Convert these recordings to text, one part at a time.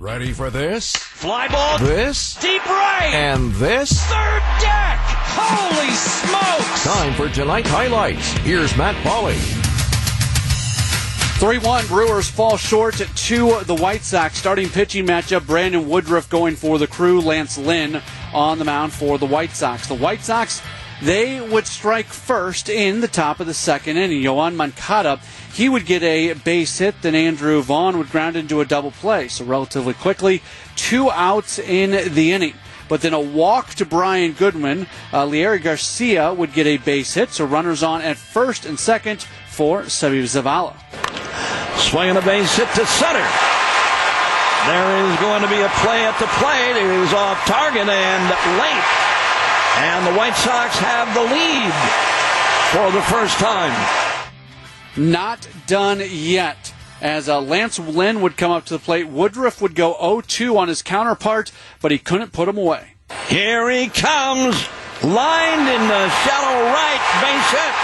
Ready for this? Fly ball. This? Deep right. And this? Third deck. Holy smokes. Time for tonight's highlights. Here's Matt Pauley. 3 1 Brewers fall short to the White Sox. Starting pitching matchup Brandon Woodruff going for the crew, Lance Lynn on the mound for the White Sox. The White Sox, they would strike first in the top of the second inning. Yoan Moncada, he would get a base hit, then Andrew Vaughn would ground into a double play. So relatively quickly, two outs in the inning but then a walk to Brian Goodwin. Uh, Leury Garcia would get a base hit, so runners on at first and second for Seby Zavala. Swinging a base hit to center. There is going to be a play at the plate. It is off target and late. And the White Sox have the lead for the first time. Not done yet. As uh, Lance Lynn would come up to the plate, Woodruff would go 0 2 on his counterpart, but he couldn't put him away. Here he comes, lined in the shallow right, base hit.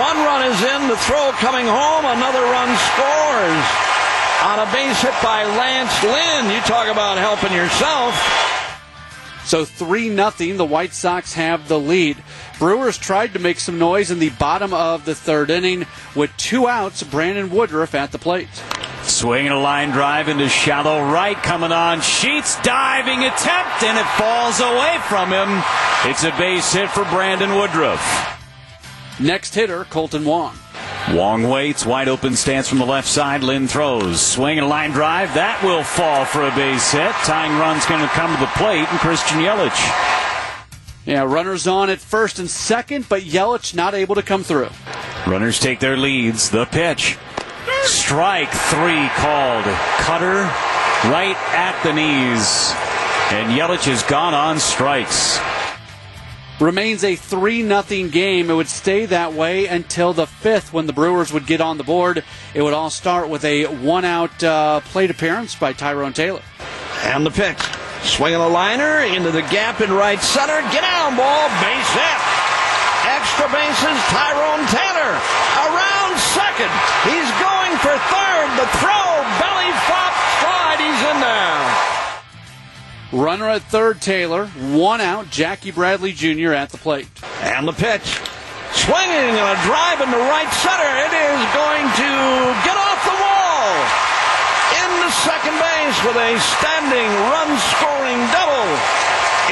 One run is in, the throw coming home, another run scores on a base hit by Lance Lynn. You talk about helping yourself. So 3 0, the White Sox have the lead. Brewers tried to make some noise in the bottom of the third inning with two outs, Brandon Woodruff at the plate. Swinging a line drive into shallow right, coming on Sheets, diving attempt, and it falls away from him. It's a base hit for Brandon Woodruff. Next hitter, Kolten Wong. Wong waits, wide open stance from the left side. Lynn throws, swinging a line drive. That will fall for a base hit. Tying run's going to come to the plate, and Christian Yelich. Yeah, runners on at first and second, but Yelich not able to come through. Runners take their leads. The pitch. Strike three called. Cutter right at the knees. And Yelich has gone on strikes. Remains a 3 0 game. It would stay that way until the fifth when the Brewers would get on the board. It would all start with a one out uh, plate appearance by Tyrone Taylor. And the pitch. Swinging a liner into the gap in right center. Get down, ball. Base hit. Extra bases, Tyrone Taylor. Around second. He's going for third. The throw. Belly flop slide. He's in there. Runner at third, Taylor. One out, Jackie Bradley Jr. at the plate. And the pitch. Swinging and a drive into right center. It is going to get off the wall. Into second base with a standing run scoring double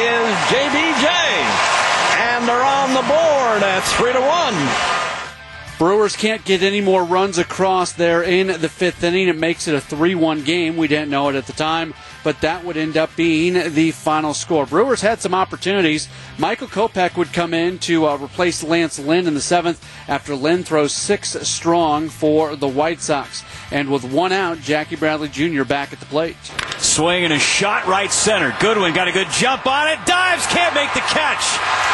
is JBJ. And they're on the board at 3 to 1. Brewers can't get any more runs across there in the fifth inning. It makes it a 3 1 game. We didn't know it at the time, but that would end up being the final score. Brewers had some opportunities. Michael Kopech would come in to uh, replace Lance Lynn in the seventh after Lynn throws six strong for the White Sox. And with one out, Jackie Bradley Jr. back at the plate. Swinging a shot right center. Goodwin got a good jump on it. Dives, can't make the catch.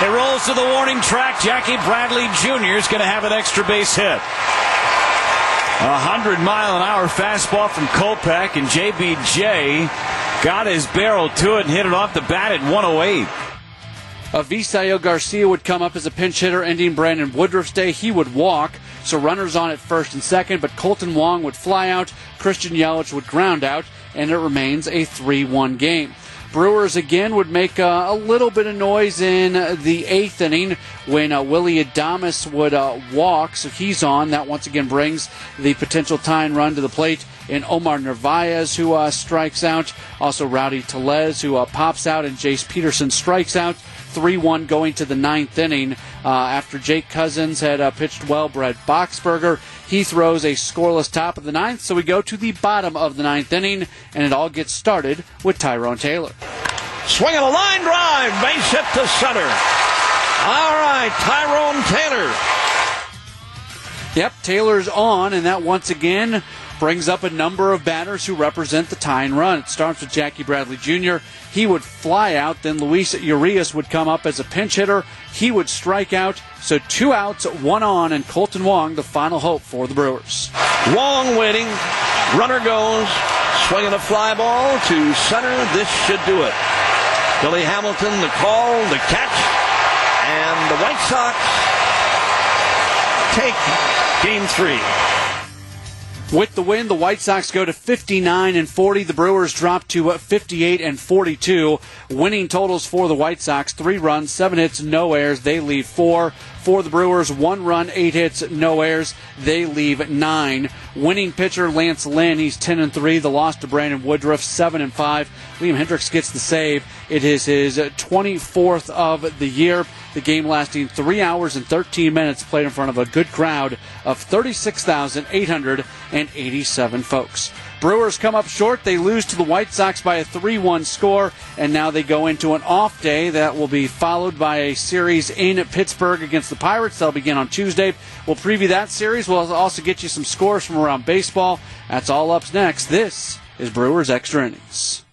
It rolls to the warning track. Jackie Bradley Jr. is going to have an extra base hit. A hundred mile an hour fastball from Kopech, and JBJ got his barrel to it and hit it off the bat at 108. Avisail Garcia would come up as a pinch hitter, ending Brandon Woodruff's day. He would walk, so runners on at first and second, but Kolten Wong would fly out, Christian Yelich would ground out, and it remains a 3 1 game. Brewers again would make uh, a little bit of noise in the eighth inning when uh, Willy Adames would uh, walk, so he's on. That once again brings the potential tying run to the plate. And Omar Narvaez, who uh, strikes out. Also, Rowdy Tellez, who uh, pops out, and Jace Peterson strikes out. 3 1 going to the ninth inning. Uh, after Jake Cousins had uh, pitched well, Brad Boxberger, he throws a scoreless top of the ninth. So we go to the bottom of the ninth inning, and it all gets started with Tyrone Taylor. Swinging a line drive, base hit to center. All right, Tyrone Taylor. Yep, Taylor's on, and that once again brings up a number of batters who represent the tying run. It starts with Jackie Bradley Jr. He would fly out, then Luis Urias would come up as a pinch hitter. He would strike out. So two outs, one on, and Kolten Wong, the final hope for the Brewers. Wong waiting. Runner goes. Swinging a fly ball to center. This should do it. Billy Hamilton, the call, the catch, and the White Sox take game three. With the win, the White Sox go to 59 and 40. The Brewers drop to uh, 58 and 42. Winning totals for the White Sox: three runs, seven hits, no errors. They leave four. For the Brewers, one run, eight hits, no errors. They leave nine. Winning pitcher Lance Lynn, he's 10 and three. The loss to Brandon Woodruff, seven and five. Liam Hendriks gets the save. It is his uh, 24th of the year. The game lasting three hours and 13 minutes, played in front of a good crowd of 36,887 folks. Brewers come up short. They lose to the White Sox by a 3 1 score, and now they go into an off day that will be followed by a series in Pittsburgh against the Pirates. They'll begin on Tuesday. We'll preview that series. We'll also get you some scores from around baseball. That's all up next. This is Brewers Extra Innings.